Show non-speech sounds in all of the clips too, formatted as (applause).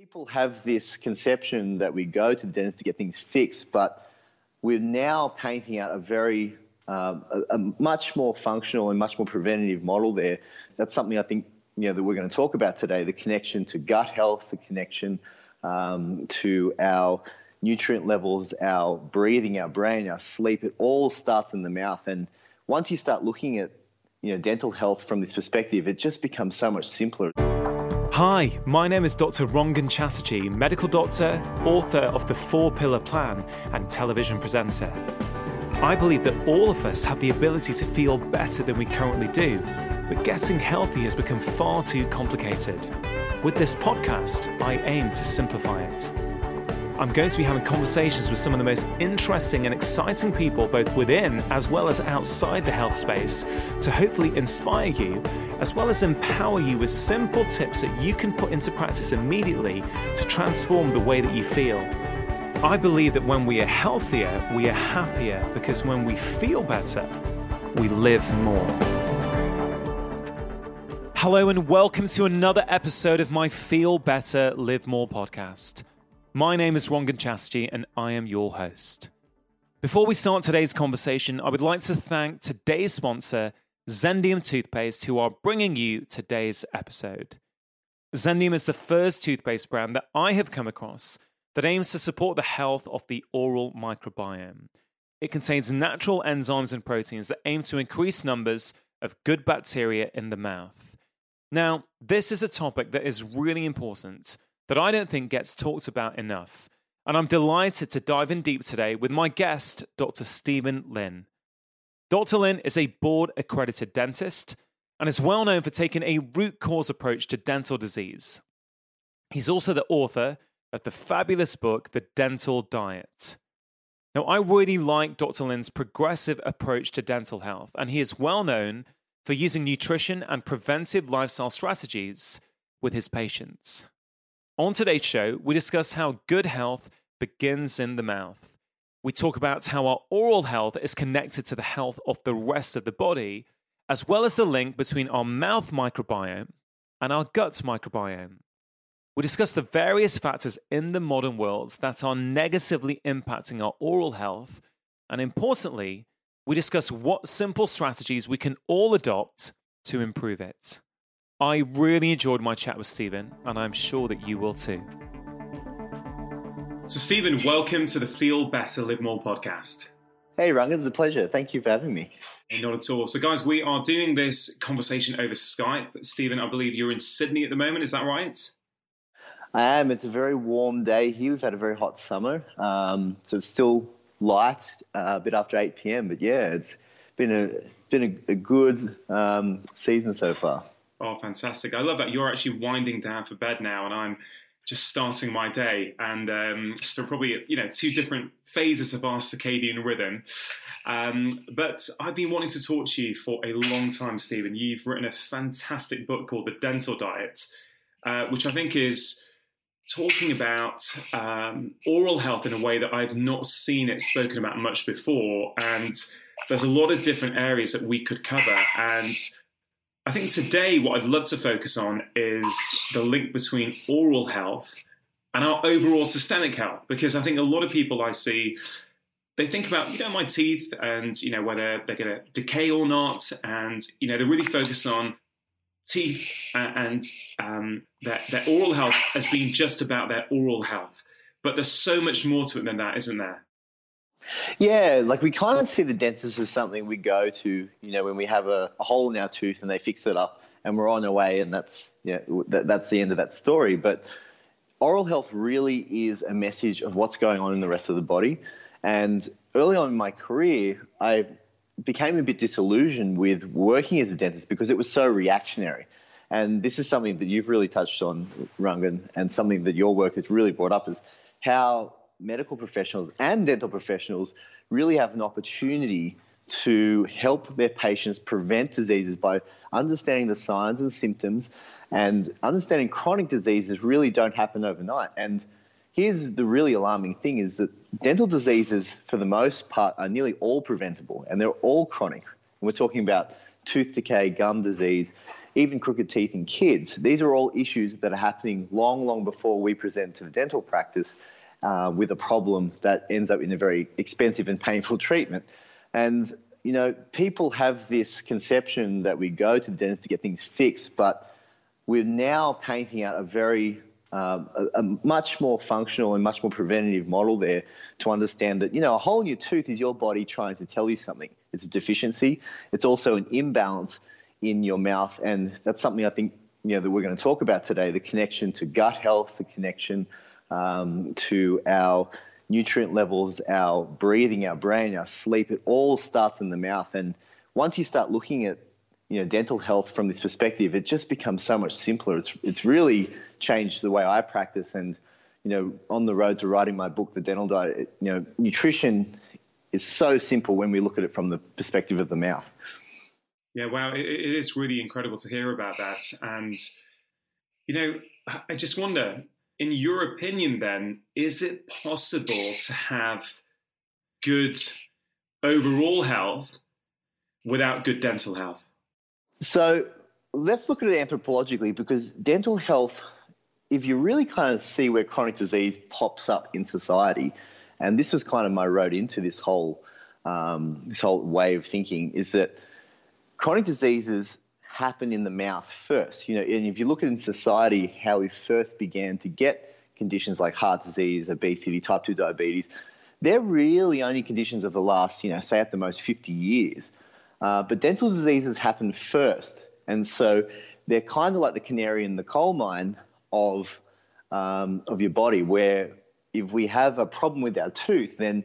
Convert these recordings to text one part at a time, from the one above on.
People have this conception that we go to the dentist to get things fixed, but we're now painting out a very um, a, a, much more functional and much more preventative model there. That's something I think you know that we're going to talk about today: the connection to gut health, the connection um, to our nutrient levels, our breathing, our brain, our sleep. It all starts in the mouth, and once you start looking at you know dental health from this perspective, it just becomes so much simpler. Hi, my name is Dr. Rangan Chatterjee, medical doctor, author of the Four Pillar Plan, and television presenter. I believe that all of us have the ability to feel better than we currently do, but getting healthy has become far too complicated. With this podcast, I aim to simplify it. I'm going to be having conversations with some of the most interesting and exciting people, both within as well as outside the health space, to hopefully inspire you, as well as empower you with simple tips that you can put into practice immediately to transform the way that you feel. I believe that when we are healthier, we are happier because when we feel better, we live more. Hello, and welcome to another episode of my Feel Better, Live More podcast. My name is Rangan Chatterjee, and I am your host. Before we start today's conversation, I would like to thank today's sponsor, Zendium Toothpaste, who are bringing you today's episode. Zendium is the first toothpaste brand that I have come across that aims to support the health of the oral microbiome. It contains natural enzymes and proteins that aim to increase numbers of good bacteria in the mouth. Now, this is a topic that is really important that I don't think gets talked about enough. And I'm delighted to dive in deep today with my guest, Dr. Steven Lin. Dr. Lin is a board accredited dentist and is well known for taking a root cause approach to dental disease. He's also the author of the fabulous book, The Dental Diet. Now, I really like Dr. Lin's progressive approach to dental health, and he is well known for using nutrition and preventive lifestyle strategies with his patients. On today's show, we discuss how good health begins in the mouth. We talk about how our oral health is connected to the health of the rest of the body, as well as the link between our mouth microbiome and our gut microbiome. We discuss the various factors in the modern world that are negatively impacting our oral health, and importantly, we discuss what simple strategies we can all adopt to improve it. I really enjoyed my chat with Steven, and I'm sure that you will too. So, Steven, welcome to the Feel Better, Live More podcast. Hey, Rangan, it's a pleasure. Thank you for having me. Hey, not at all. So, guys, we are doing this conversation over Skype. Steven, I believe you're in Sydney at the moment. Is that right? I am. It's a very warm day here. We've had a very hot summer, um, so it's still light uh, a bit after 8 p.m. But yeah, it's been a been a, a good um, season so far. Oh, fantastic. I love that you're actually winding down for bed now, and I'm just starting my day. And um, so probably, you know, two different phases of our circadian rhythm. Um, but I've been wanting to talk to you for a long time, Steven. You've written a fantastic book called The Dental Diet, uh, which I think is talking about um, oral health in a way that I've not seen it spoken about much before. And there's a lot of different areas that we could cover. And I think today what I'd love to focus on is the link between oral health and our overall systemic health, because I think a lot of people I see they think about you know my teeth and you know whether they're going to decay or not, and you know they really focus on teeth and, um, their, their oral health as being just about their oral health. But there's so much more to it than that, isn't there? Yeah, like we kind of see the dentist as something we go to, you know, when we have a, a hole in our tooth and they fix it up and we're on our way and that's, yeah, that, that's the end of that story. But oral health really is a message of what's going on in the rest of the body. And early on in my career, I became a bit disillusioned with working as a dentist because it was so reactionary. And this is something that you've really touched on, Rangan, and something that your work has really brought up is how medical professionals and dental professionals really have an opportunity to help their patients prevent diseases by understanding the signs and symptoms and understanding chronic diseases really don't happen overnight. And here's the really alarming thing is that dental diseases, for the most part, are nearly all preventable and they're all chronic. We're talking about tooth decay, gum disease, even crooked teeth in kids. These are all issues that are happening long, long before we present to the dental practice uh, with a problem that ends up in a very expensive and painful (laughs) treatment. And, you know, people have this conception that we go to the dentist to get things fixed, but we're now painting out a very um, a, a, much more functional and much more preventative model there to understand that you know a hole in your tooth is your body trying to tell you something. It's a deficiency. It's also an imbalance in your mouth, and that's something I think you know that we're going to talk about today: the connection to gut health, the connection um, to our nutrient levels, our breathing, our brain, our sleep. It all starts in the mouth, and once you start looking at you know dental health from this perspective, it just becomes so much simpler. It's it's really changed the way I practice, and you know on the road to writing my book, The Dental Diet. You know, nutrition is so simple when we look at it from the perspective of the mouth. Yeah, wow, it, it is really incredible to hear about that, and you know, I just wonder, in your opinion, then, is it possible to have good overall health without good dental health? So let's look at it anthropologically because dental health, if you really kind of see where chronic disease pops up in society, and this was kind of my road into this whole um, this whole way of thinking, is that chronic diseases happen in the mouth first. You know, and if you look at in society how we first began to get conditions like heart disease, obesity, type two diabetes, they're really only conditions of the last, you know, say at the most 50 years. Uh, but dental diseases happen first. And so they're kind of like the canary in the coal mine of, um, of your body, where if we have a problem with our tooth, then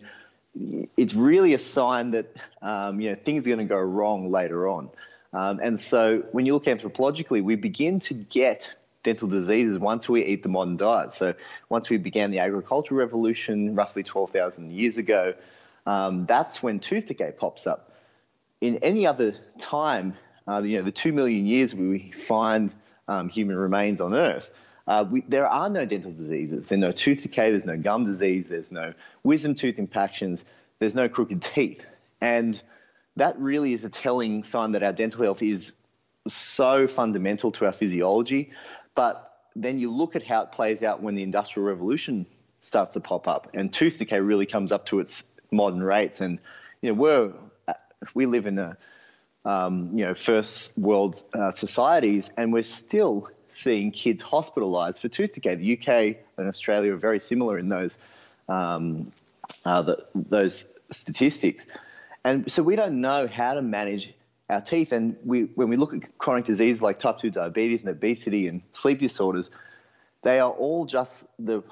it's really a sign that um, you know, things are going to go wrong later on. Um, and so when you look anthropologically, we begin to get dental diseases once we eat the modern diet. So once we began the agricultural revolution roughly 12,000 years ago, um, that's when tooth decay pops up in any other time, uh, you know, the two million years we find um, human remains on Earth, uh, we, there are no dental diseases. There's no tooth decay. There's no gum disease. There's no wisdom tooth impactions. There's no crooked teeth. And that really is a telling sign that our dental health is so fundamental to our physiology. But then you look at how it plays out when the Industrial Revolution starts to pop up, and tooth decay really comes up to its modern rates. And you know, we're we live in a um, you know first world uh, societies, and we're still seeing kids hospitalised for tooth decay. The UK and Australia are very similar in those um, uh, the, those statistics, and so we don't know how to manage our teeth. And we when we look at chronic diseases like type two diabetes and obesity and sleep disorders, they are all just the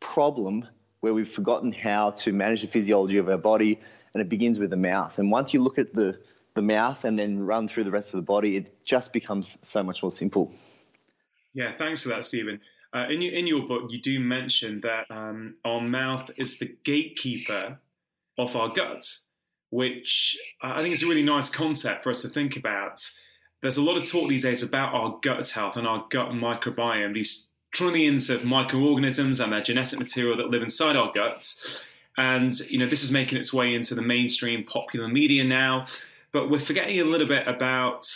problem where we've forgotten how to manage the physiology of our body and it begins with the mouth. And once you look at the, the mouth and then run through the rest of the body, it just becomes so much more simple. Yeah, thanks for that, Steven. Uh, in, your, in your book, you do mention that um, our mouth is the gatekeeper of our gut, which I think is a really nice concept for us to think about. There's a lot of talk these days about our gut health and our gut microbiome, these trillions of microorganisms and their genetic material that live inside our guts. And you know, this is making its way into the mainstream popular media now. But we're forgetting a little bit about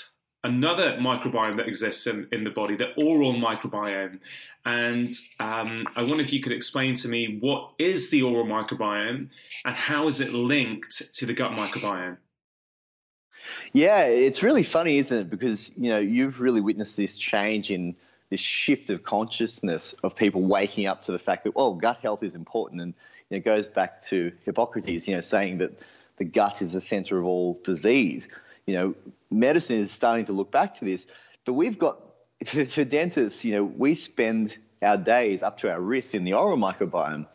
another microbiome that exists in, in the body, the oral microbiome. And um, I wonder if you could explain to me what is the oral microbiome and how is it linked to the gut microbiome? Yeah, it's really funny, isn't it? Because you know you've really witnessed this change in this shift of consciousness of people waking up to the fact that oh, gut health is important, and it goes back to Hippocrates, you know, saying that the gut is the center of all disease. You know, medicine is starting to look back to this, but we've got for, for dentists, you know, we spend our days up to our wrists in the oral microbiome,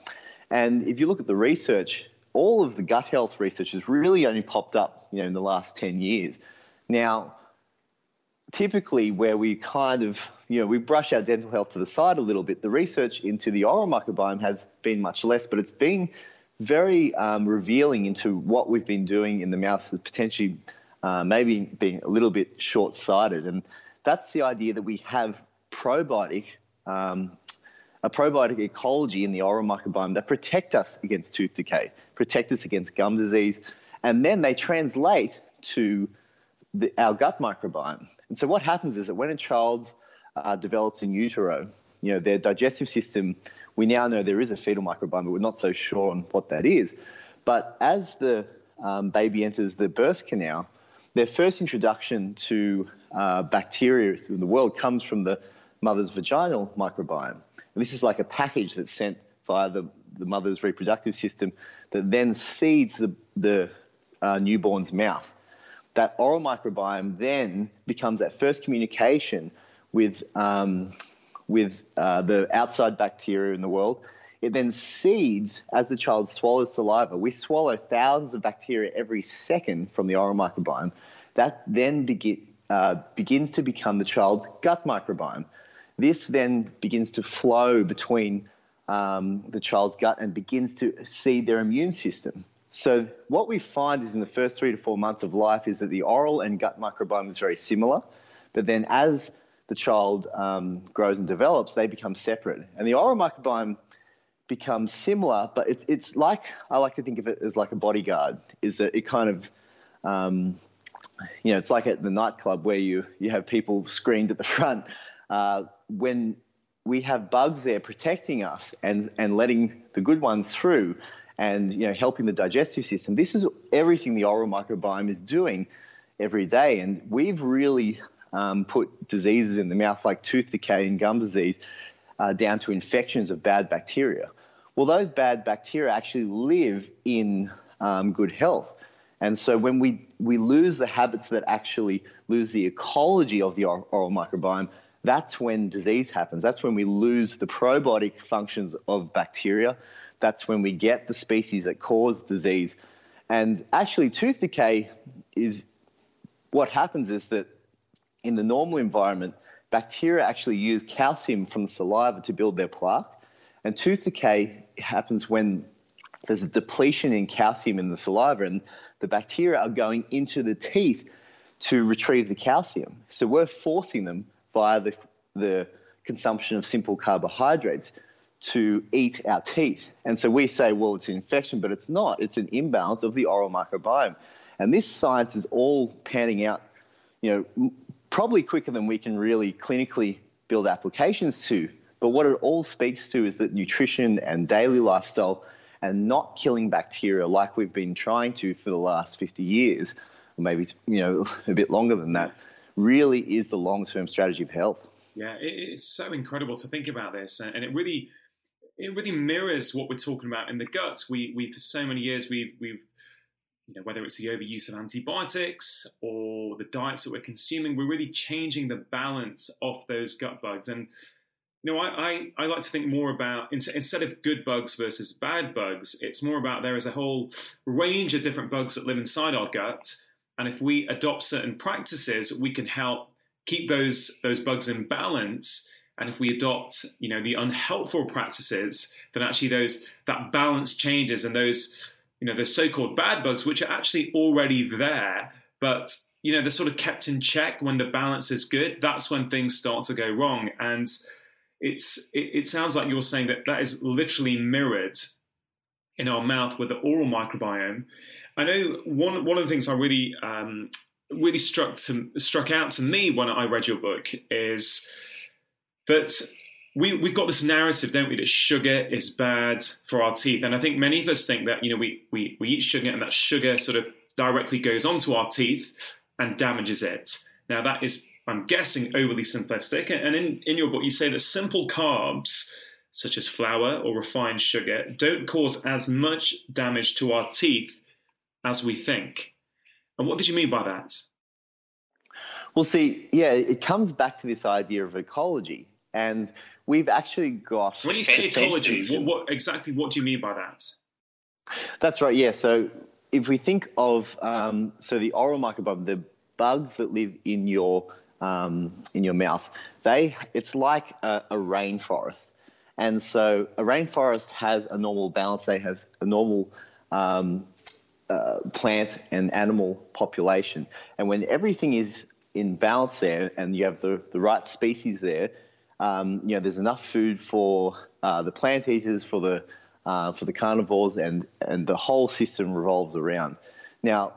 and if you look at the research, all of the gut health research has really only popped up, you know, in the last ten years. Now, typically where we kind of, you know, we brush our dental health to the side a little bit, the research into the oral microbiome has been much less, but it's been very um, revealing into what we've been doing in the mouth, potentially uh, maybe being a little bit short sighted. And that's the idea that we have probiotic. Um, a probiotic ecology in the oral microbiome that protect us against tooth decay, protect us against gum disease, and then they translate to the, our gut microbiome. And so what happens is that when a child uh, develops in utero, you know, their digestive system, we now know there is a fetal microbiome, but we're not so sure on what that is. But as the um, baby enters the birth canal, their first introduction to uh, bacteria in the world comes from the mother's vaginal microbiome. And this is like a package that's sent via the, the mother's reproductive system that then seeds the, the uh, newborn's mouth. That oral microbiome then becomes that first communication with, um, with uh, the outside bacteria in the world. It then seeds as the child swallows saliva. We swallow thousands of bacteria every second from the oral microbiome. That then begin, uh, begins to become the child's gut microbiome. This then begins to flow between um, the child's gut and begins to seed their immune system. So what we find is in the first three to four months of life is that the oral and gut microbiome is very similar, but then as the child um, grows and develops, they become separate. And the oral microbiome becomes similar, but it's it's like I like to think of it as like a bodyguard. Is that it kind of um, you know, it's like at the nightclub where you you have people screened at the (laughs) front. Uh, when we have bugs there protecting us and, and letting the good ones through and you know helping the digestive system. This is everything the oral microbiome is doing every day. And we've really um, put diseases in the mouth like tooth decay and gum disease uh, down to infections of bad bacteria. Well, those bad bacteria actually live in um, good health. And so when we, we lose the habits that actually lose the ecology of the oral microbiome, that's when disease happens. That's when we lose the probiotic functions of bacteria. That's when we get the species that cause disease. And actually, tooth decay is what happens is that in the normal environment, bacteria actually use calcium from the saliva to build their plaque. And tooth decay happens when there's a depletion in calcium in the saliva, and the bacteria are going into the teeth to retrieve the calcium. So we're forcing them via the, the consumption of simple carbohydrates to eat our teeth. And so we say, well, it's an infection, but it's not. It's an imbalance of the oral microbiome. And this science is all panning out, you know, probably quicker than we can really clinically build applications to. But what it all speaks to is that nutrition and daily lifestyle and not killing bacteria like we've been trying to for the last 50 years, or maybe you know (laughs) a bit longer than that, really is the long term strategy of health. Yeah, it's so incredible to think about this, and it really it really mirrors what we're talking about in the guts. We we for so many years we've we've you know whether it's the overuse of antibiotics or the diets that we're consuming, we're really changing the balance of those gut bugs. And you know, I, I, I like to think more about instead of good bugs versus bad bugs, it's more about there is a whole range of different bugs that live inside our gut and if we adopt certain practices, we can help keep those those bugs in balance. And if we adopt, you know, the unhelpful practices, then actually those that balance changes, and those, you know, the so-called bad bugs, which are actually already there, but you know, they're sort of kept in check when the balance is good. That's when things start to go wrong, and it's it, it sounds like you're saying that that is literally mirrored in our mouth with the oral microbiome I know one one of the things I really um, really struck to, struck out to me when I read your book is that we we've got this narrative, don't we, that sugar is bad for our teeth, and I think many of us think that you know we we we eat sugar and that sugar sort of directly goes onto our teeth and damages it. Now that is, I'm guessing, overly simplistic. And in in your book, you say that simple carbs such as flour or refined sugar don't cause as much damage to our teeth as we think. And what did you mean by that? Well, see, yeah, it comes back to this idea of ecology. And we've actually got. When you say ecology, what, what, exactly what do you mean by that? That's right, yeah. So if we think of um, so the oral microbiome, the bugs that live in your um, in your mouth, they it's like a, a, rainforest, and so a rainforest has a normal balance. They have a normal um, uh, plant and animal population. And when everything is in balance there and you have the, the right species there, um, you know, there's enough food for uh, the plant eaters, for the, uh, for the carnivores, and, and the whole system revolves around. Now,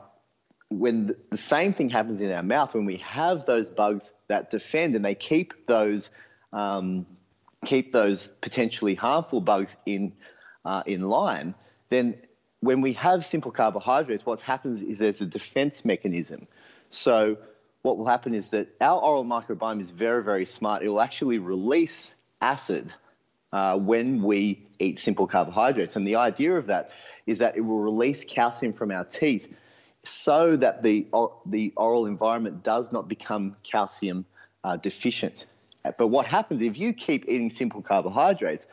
when the same thing happens in our mouth, when we have those bugs that defend and they keep those um, keep those potentially harmful bugs in uh, in line, then when we have simple carbohydrates, what happens is there's a defense mechanism. So what will happen is that our oral microbiome is very, very smart. It will actually release acid uh, when we eat simple carbohydrates. And the idea of that is that it will release calcium from our teeth so that the, or, the oral environment does not become calcium uh, deficient. But what happens if you keep eating simple carbohydrates,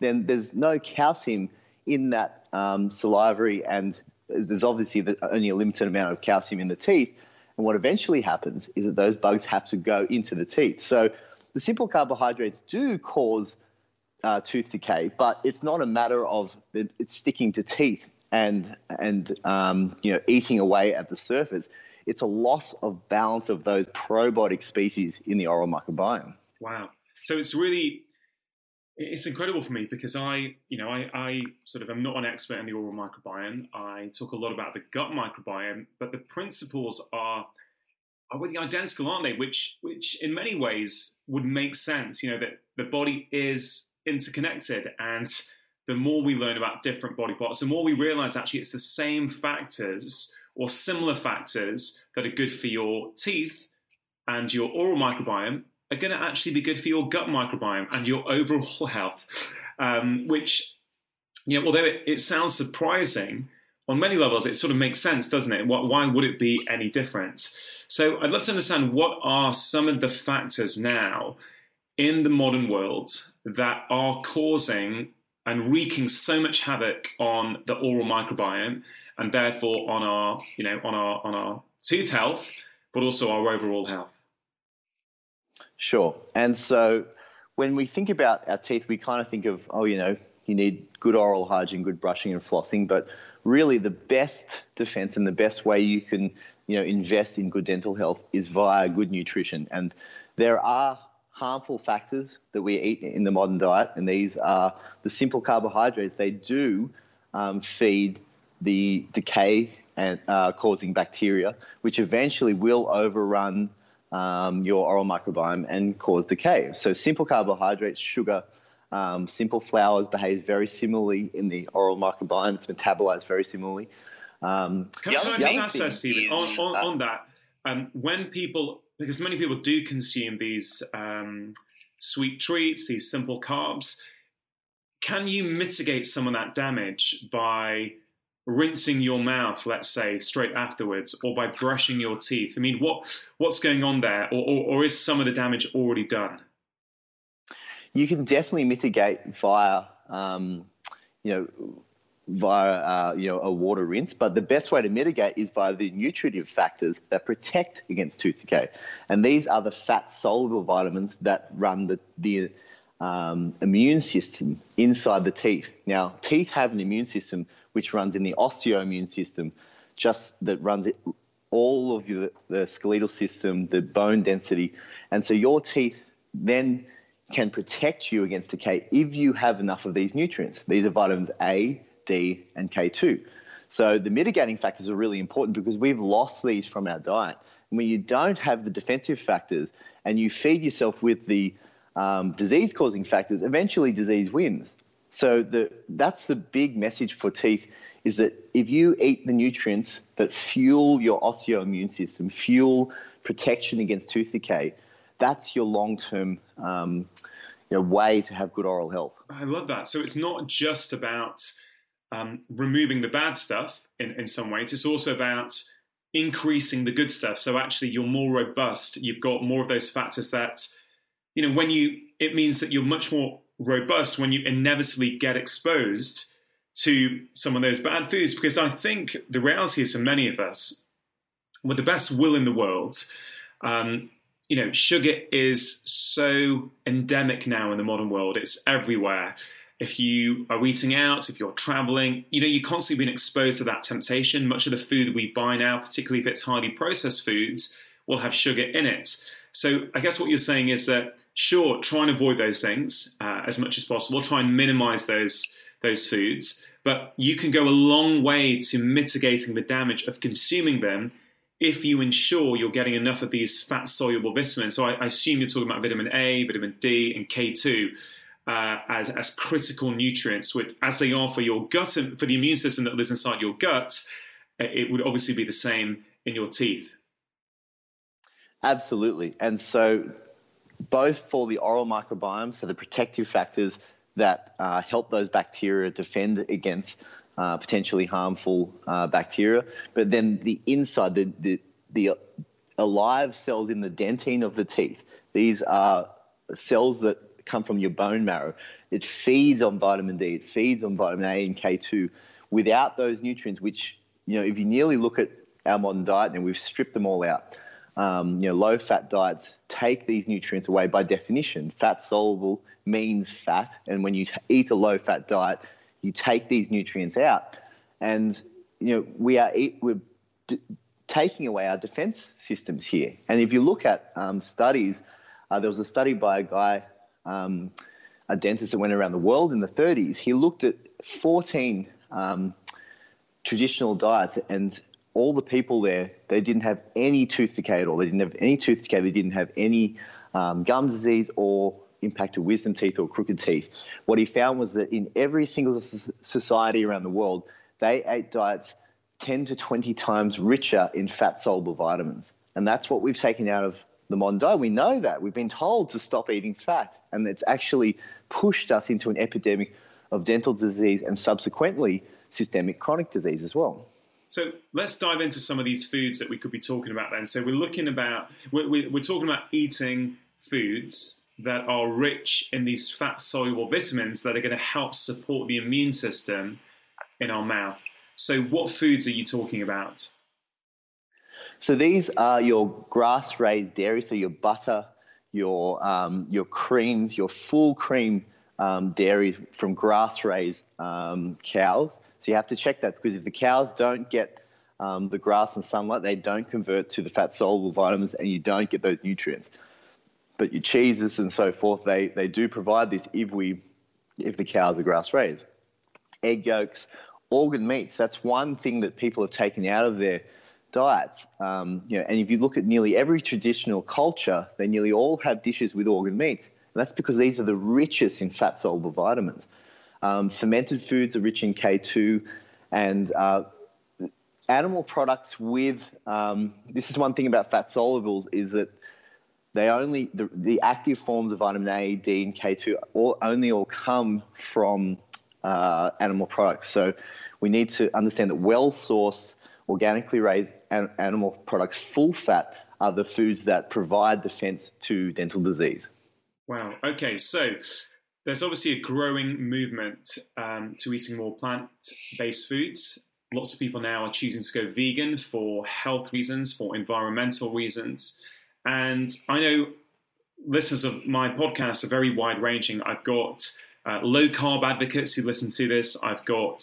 then there's no calcium in that um, salivary, and there's obviously only a limited amount of calcium in the teeth. And what eventually happens is that those bugs have to go into the teeth. So the simple carbohydrates do cause uh, tooth decay, but it's not a matter of it, it's sticking to teeth and and um, you know eating away at the surface. It's a loss of balance of those probiotic species in the oral microbiome. Wow! So it's really it's incredible for me because I, you know, I, I sort of am not an expert in the oral microbiome. I talk a lot about the gut microbiome, but the principles are are really identical, aren't they? Which, which in many ways would make sense. You know that the body is interconnected, and the more we learn about different body parts, the more we realize actually it's the same factors or similar factors that are good for your teeth and your oral microbiome are going to actually be good for your gut microbiome and your overall (laughs) health. Um, which, you know, although it, it, sounds surprising, on many levels, it sort of makes sense, doesn't it? Why would it be any different? So I'd love to understand what are some of the factors now in the modern world that are causing and wreaking so much havoc on the oral microbiome and therefore on our, you know, on our on our tooth health, but also our overall health. Sure. And so when we think about our teeth, we kind of think of, oh, you know, you need good oral hygiene, good brushing and flossing. But really, the best defense and the best way you can, you know, invest in good dental health is via good nutrition. And there are harmful factors that we eat in the modern diet, and these are the simple carbohydrates. They do um, feed the decay and uh, causing bacteria, which eventually will overrun um, your oral microbiome and cause decay. So simple carbohydrates, sugar, um, simple flours behaves very similarly in the oral microbiome. It's metabolized very similarly. Um, can, can I just ask that, Steven, on, on, on, that? Um, when people, because many people do consume these um, sweet treats, these simple carbs, can you mitigate some of that damage by rinsing your mouth, let's say, straight afterwards, or by brushing your teeth? I mean, what what's going on there, or, or, or is some of the damage already done? You can definitely mitigate via, um, you know, via uh, you know a water rinse. But the best way to mitigate is by the nutritive factors that protect against tooth decay, and these are the fat soluble vitamins that run the the um, immune system inside the teeth. Now, teeth have an immune system which runs in the osteoimmune system, just that runs it, all of the, the skeletal system, the bone density. And so your teeth then can protect you against decay if you have enough of these nutrients. These are vitamins A, D, and K2. So the mitigating factors are really important because we've lost these from our diet. When you don't have the defensive factors and you feed yourself with the um, disease causing factors, eventually disease wins. So the, that's the big message for teeth is that if you eat the nutrients that fuel your osteoimmune system, fuel protection against tooth decay, that's your long-term um, you know, way to have good oral health. I love that. So it's not just about um, removing the bad stuff in, in some ways. It's also about increasing the good stuff. So actually, you're more robust. You've got more of those factors that, you know, when you, it means that you're much more robust when you inevitably get exposed to some of those bad foods. Because I think the reality is for many of us, with the best will in the world, um, you know, sugar is so endemic now in the modern world. It's everywhere. If you are eating out, if you're traveling, you know, you're constantly being exposed to that temptation. Much of the food we buy now, particularly if it's highly processed foods, will have sugar in it. So I guess what you're saying is that sure, try and avoid those things uh, as much as possible. Try and minimize those those foods, but you can go a long way to mitigating the damage of consuming them if you ensure you're getting enough of these fat soluble vitamins. So I, I, assume you're talking about vitamin A, vitamin D, and K2 uh, as, as, critical nutrients, which, as they are for your gut and for the immune system that lives inside your gut, it would obviously be the same in your teeth. Absolutely. And so, both for the oral microbiome, so the protective factors that uh, help those bacteria defend against uh, potentially harmful uh, bacteria. But then the inside, the, the, the alive cells in the dentine of the teeth, these are cells that come from your bone marrow. It feeds on vitamin D, it feeds on vitamin A and K2. Without those nutrients, which, you know, if you nearly look at our modern diet, and we've stripped them all out, um, you know, low fat diets take these nutrients away by definition. Fat soluble means fat, and when you eat a low fat diet, you take these nutrients out, and you know we are we're d- taking away our defense systems here. And if you look at um, studies, uh, there was a study by a guy, um, a dentist that went around the world in the 30s. He looked at 14 um, traditional diets and all the people there, they didn't have any tooth decay at all. They didn't have any tooth decay. They didn't have any um, gum disease or impacted wisdom teeth or crooked teeth. What he found was that in every single society around the world, they ate diets 10 to 20 times richer in fat soluble vitamins. And that's what we've taken out of the diet. We know that. We've been told to stop eating fat. And it's actually pushed us into an epidemic of dental disease and subsequently systemic chronic disease as well. So let's dive into some of these foods that we could be talking about then. So we're looking about, we're, we're talking about eating foods that are rich in these fat soluble vitamins that are going to help support the immune system in our mouth. So, what foods are you talking about? So, these are your grass raised dairy, so your butter, your, um, your creams, your full cream um, dairies from grass raised um, cows. So, you have to check that because if the cows don't get um, the grass and sunlight, they don't convert to the fat soluble vitamins and you don't get those nutrients but your cheeses and so forth, they, they do provide this if we if the cows are grass raised. Egg yolks, organ meats, that's one thing that people have taken out of their diets. Um, you know, and if you look at nearly every traditional culture, they nearly all have dishes with organ meats. And that's because these are the richest in fat soluble vitamins. Um, fermented foods are rich in K2, and uh, animal products with um, this is one thing about fat solubles is that they only the, the active forms of vitamin A, D, and K2 all only all come from uh, animal products. So we need to understand that well-sourced, organically raised an, animal products, full fat, are the foods that provide defense to dental disease. Wow. Okay, so there's obviously a growing movement um, to eating more plant-based foods. Lots of people now are choosing to go vegan for health reasons, for environmental reasons. And I know listeners of my podcast are very wide ranging. I've got uh, low carb advocates who listen to this, I've got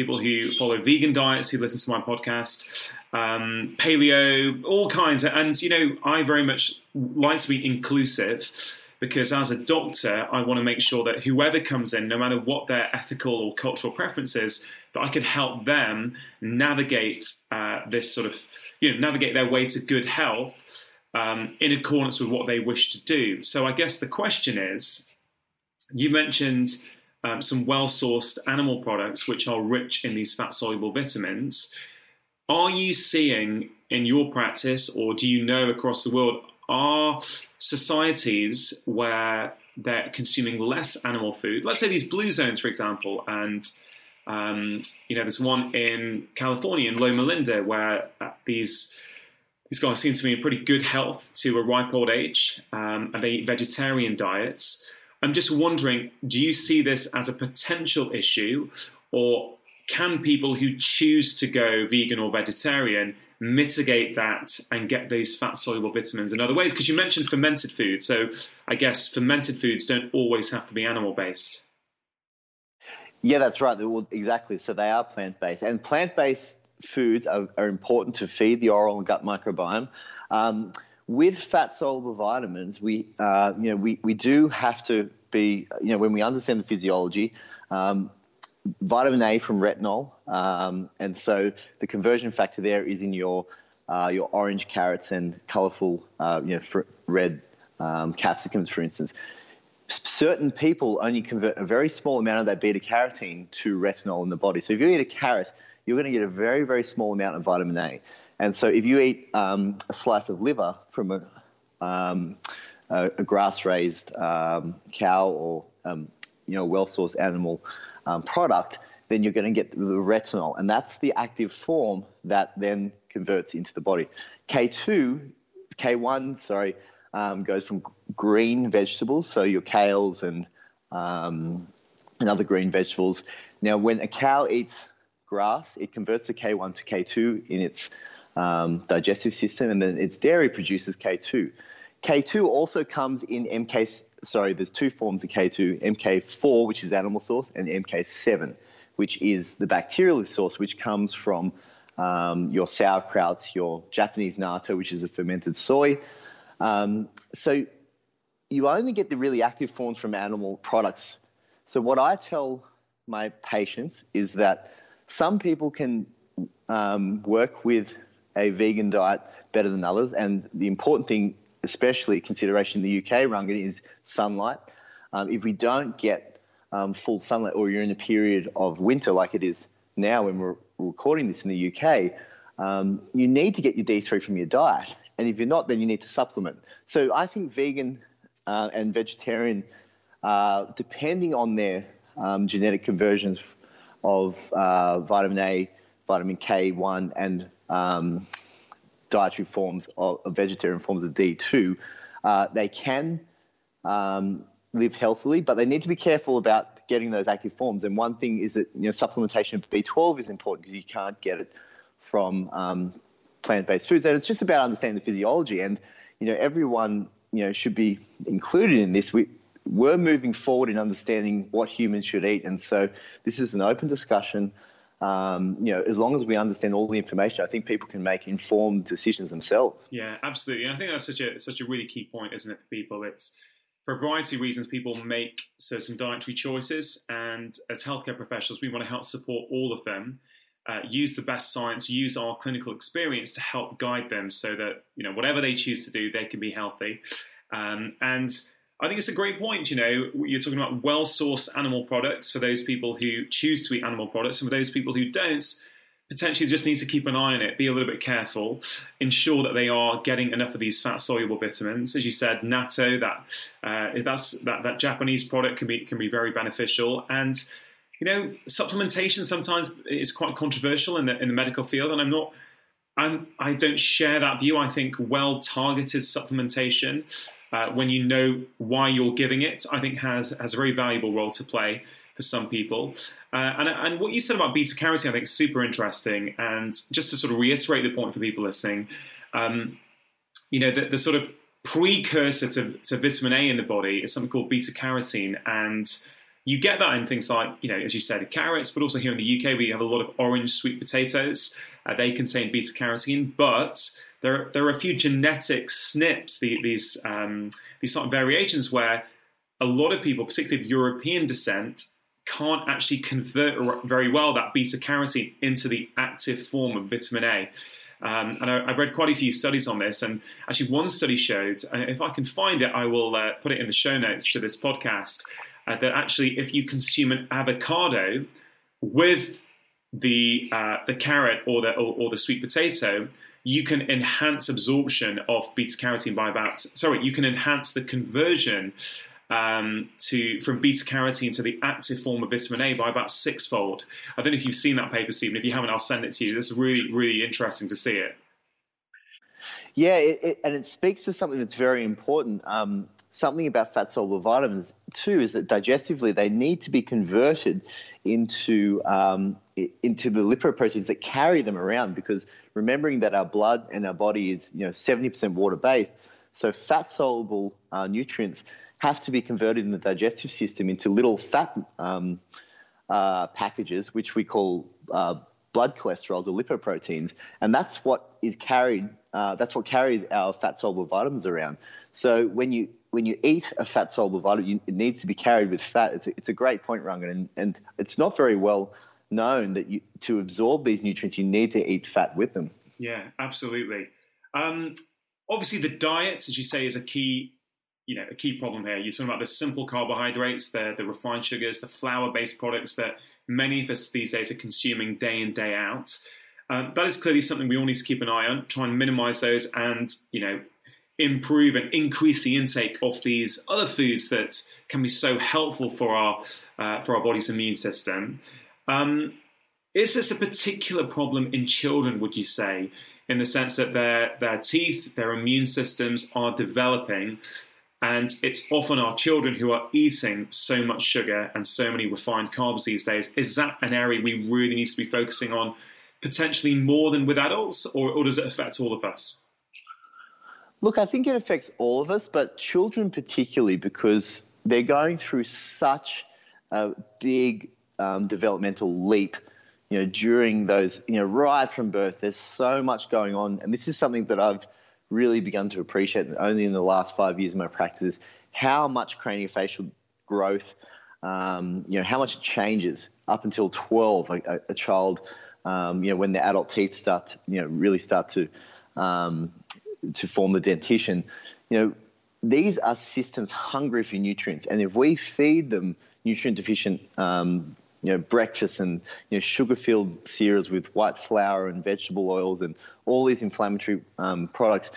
people who follow vegan diets who listen to my podcast, um, paleo, all kinds. And, you know, I very much like to be inclusive because as a doctor, I want to make sure that whoever comes in, no matter what their ethical or cultural preferences, that I can help them navigate uh, this sort of, you know, navigate their way to good health um, in accordance with what they wish to do. So I guess the question is you mentioned um, some well sourced animal products which are rich in these fat soluble vitamins. Are you seeing in your practice, or do you know across the world, are societies where they're consuming less animal food? Let's say these blue zones, for example, and um, you know, there's one in California in Loma Linda where uh, these these guys seem to be in pretty good health to a ripe old age, um, and they eat vegetarian diets. I'm just wondering, do you see this as a potential issue, or can people who choose to go vegan or vegetarian mitigate that and get these fat soluble vitamins in other ways? Because you mentioned fermented foods, so I guess fermented foods don't always have to be animal based. Yeah, that's right. Well, exactly. So they are plant based, and plant based foods are, are important to feed the oral and gut microbiome. Um, with fat soluble vitamins, we uh, you know we, we do have to be you know when we understand the physiology. Um, vitamin A from retinol, um, and so the conversion factor there is in your uh, your orange carrots and colorful, uh, you know, fr- red um, capsicums, for instance. Certain people only convert a very small amount of that beta carotene to retinol in the body. So if you eat a carrot, you're going to get a very, very small amount of vitamin A. And so if you eat um, a slice of liver from a, um, a, a grass-raised um, cow or um, you know well-sourced animal um, product, then you're going to get the retinol, and that's the active form that then converts into the body. K2, K1, sorry, um, goes from green vegetables, so your kales and um, and other green vegetables. Now, when a cow eats grass, it converts the K1 to K2 in its um, digestive system, and then its dairy produces K2. K2 also comes in MK. Sorry, there's two forms of K2: MK4, which is animal source, and MK7, which is the bacterial source, which comes from um, your sauerkrauts, your Japanese natto, which is a fermented soy. Um, so you only get the really active forms from animal products. So what I tell my patients is that some people can um, work with a vegan diet better than others, and the important thing, especially consideration in the UK, Rangan, is sunlight. Um, if we don't get um, full sunlight, or you're in a period of winter like it is now when we're recording this in the UK, um, you need to get your D3 from your diet. And if you're not, then you need to supplement. So I think vegan uh, and vegetarian, uh, depending on their um, genetic conversions of uh, vitamin A, vitamin K1, and um, dietary forms of, of, vegetarian forms of D2, uh, they can um, live healthily, but they need to be careful about getting those active forms. And one thing is that you know, supplementation of B12 is important because you can't get it from um, plant-based foods. And it's just about understanding the physiology. And you know, everyone you know should be included in this. We we're moving forward in understanding what humans should eat, and so this is an open discussion. Um, you know, as long as we understand all the information, I think people can make informed decisions themselves. Yeah, absolutely. And I think that's such a such a really key point, isn't it, for people? It's for a variety of reasons, people make certain dietary choices, and as healthcare professionals, we want to help support all of them. Uh, use the best science, use our clinical experience to help guide them, so that you know whatever they choose to do, they can be healthy. Um, and I think it's a great point. You know, you're talking about well-sourced animal products for those people who choose to eat animal products, and for those people who don't potentially just need to keep an eye on it, be a little bit careful, ensure that they are getting enough of these fat soluble vitamins. As you said, natto, that uh, that's that, that Japanese product can be can be very beneficial. And you know, supplementation sometimes is quite controversial in the in the medical field, and I'm not. I'm, I don't share that view. I think well targeted supplementation, uh, when you know why you're giving it, I think has has a very valuable role to play for some people. Uh, and, and what you said about beta carotene, I think, is super interesting. And just to sort of reiterate the point for people listening, um, you know, the, the, sort of precursor to, to vitamin A in the body is something called beta carotene. And you get that in things like, you know, as you said, carrots, but also here in the UK, we have a lot of orange sweet potatoes. Uh, they contain beta carotene, but there, there are a few genetic SNPs, the, these, um, these sort of variations where a lot of people, particularly of European descent, can't actually convert very well that beta carotene into the active form of vitamin A. Um, and I, have read quite a few studies on this, and actually, one study showed, and if I can find it, I will uh, put it in the show notes to this podcast, uh, that actually, if you consume an avocado with the uh, the carrot or the or, or the sweet potato, you can enhance absorption of beta carotene by about sorry, you can enhance the conversion um, to from beta carotene to the active form of vitamin A by about sixfold. I don't know if you've seen that paper, Steven. If you haven't, I'll send it to you. It's really, really interesting to see it. Yeah, it, it, and it speaks to something that's very important. Um, something about fat soluble vitamins too is that digestively they need to be converted into um, into the lipoproteins that carry them around. Because remembering that our blood and our body is you know seventy percent water based, so fat soluble uh, nutrients have to be converted in the digestive system into little fat um, uh, packages, which we call uh, blood cholesterols or lipoproteins, and that's what is carried. Uh, that's what carries our fat soluble vitamins around. So when you when you eat a fat soluble vitamin, you, it needs to be carried with fat. It's a, it's a great point, Rangan, and, and it's not very well known that you, to absorb these nutrients, you need to eat fat with them. Yeah, absolutely. Um, obviously, the diet, as you say, is a key. You know, a key problem here. You're talking about the simple carbohydrates, the the refined sugars, the flour-based products that many of us these days are consuming day in day out. Um, that is clearly something we all need to keep an eye on. Try and minimise those, and you know, improve and increase the intake of these other foods that can be so helpful for our uh, for our body's immune system. Um, is this a particular problem in children? Would you say, in the sense that their their teeth, their immune systems are developing, and it's often our children who are eating so much sugar and so many refined carbs these days? Is that an area we really need to be focusing on, potentially more than with adults, or, or does it affect all of us? Look, I think it affects all of us, but children particularly because they're going through such a big um, developmental leap. You know, during those, you know, right from birth, there's so much going on, and this is something that I've really begun to appreciate only in the last five years of my practice is how much craniofacial growth, um, you know, how much it changes up until 12, a, a child, um, you know, when the adult teeth start, you know, really start to um, to form the dentition, you know, these are systems hungry for nutrients, and if we feed them nutrient deficient, um, you know, breakfast and you know, sugar-filled cereals with white flour and vegetable oils and all these inflammatory um, products,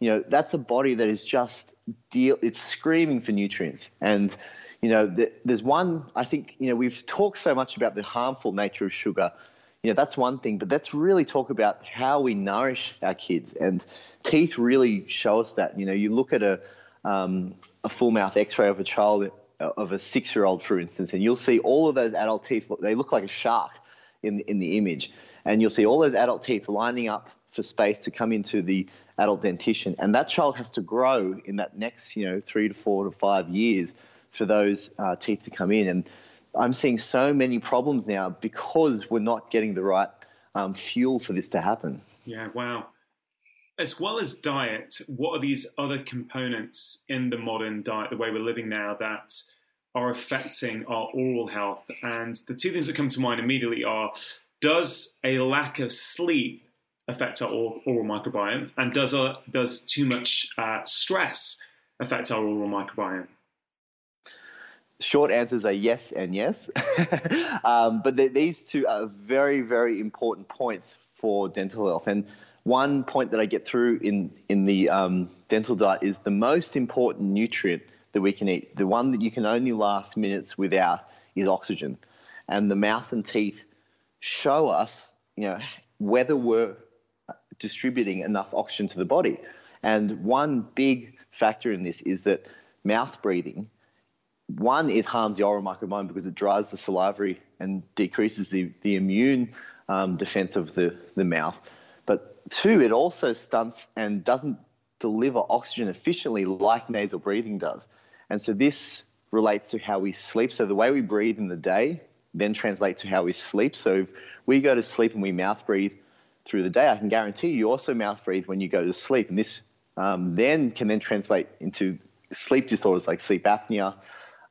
you know, that's a body that is just deal. It's screaming for nutrients, and you know, there's one. I think you know we've talked so much about the harmful nature of sugar you know, that's one thing, but let's really talk about how we nourish our kids. And teeth really show us that. You know, you look at a, um, a full mouth x ray of a child, of a six year old, for instance, and you'll see all of those adult teeth, they look like a shark in in the image. And you'll see all those adult teeth lining up for space to come into the adult dentition. And that child has to grow in that next, you know, three to four to five years for those uh, teeth to come in. And I'm seeing so many problems now because we're not getting the right um, fuel for this to happen. Yeah, wow. As well as diet, what are these other components in the modern diet, the way we're living now, that are affecting our oral health? And the two things that come to mind immediately are does a lack of sleep affect our oral, microbiome? And does, a, does too much uh, stress affect our oral microbiome? Short answers are yes and yes. (laughs) um, but these two are very, very important points for dental health. And one point that I get through in, in the um, dental diet is the most important nutrient that we can eat, the one that you can only last minutes without, is oxygen. And the mouth and teeth show us, you know, whether we're distributing enough oxygen to the body. And one big factor in this is that mouth breathing one, it harms the oral microbiome because it dries the salivary and decreases the, the immune um, defense of the, the mouth. But two, it also stunts and doesn't deliver oxygen efficiently like nasal breathing does. And so this relates to how we sleep. So the way we breathe in the day then translates to how we sleep. So if we go to sleep and we mouth breathe through the day, I can guarantee you also mouth breathe when you go to sleep. And this um, then can then translate into sleep disorders like sleep apnea,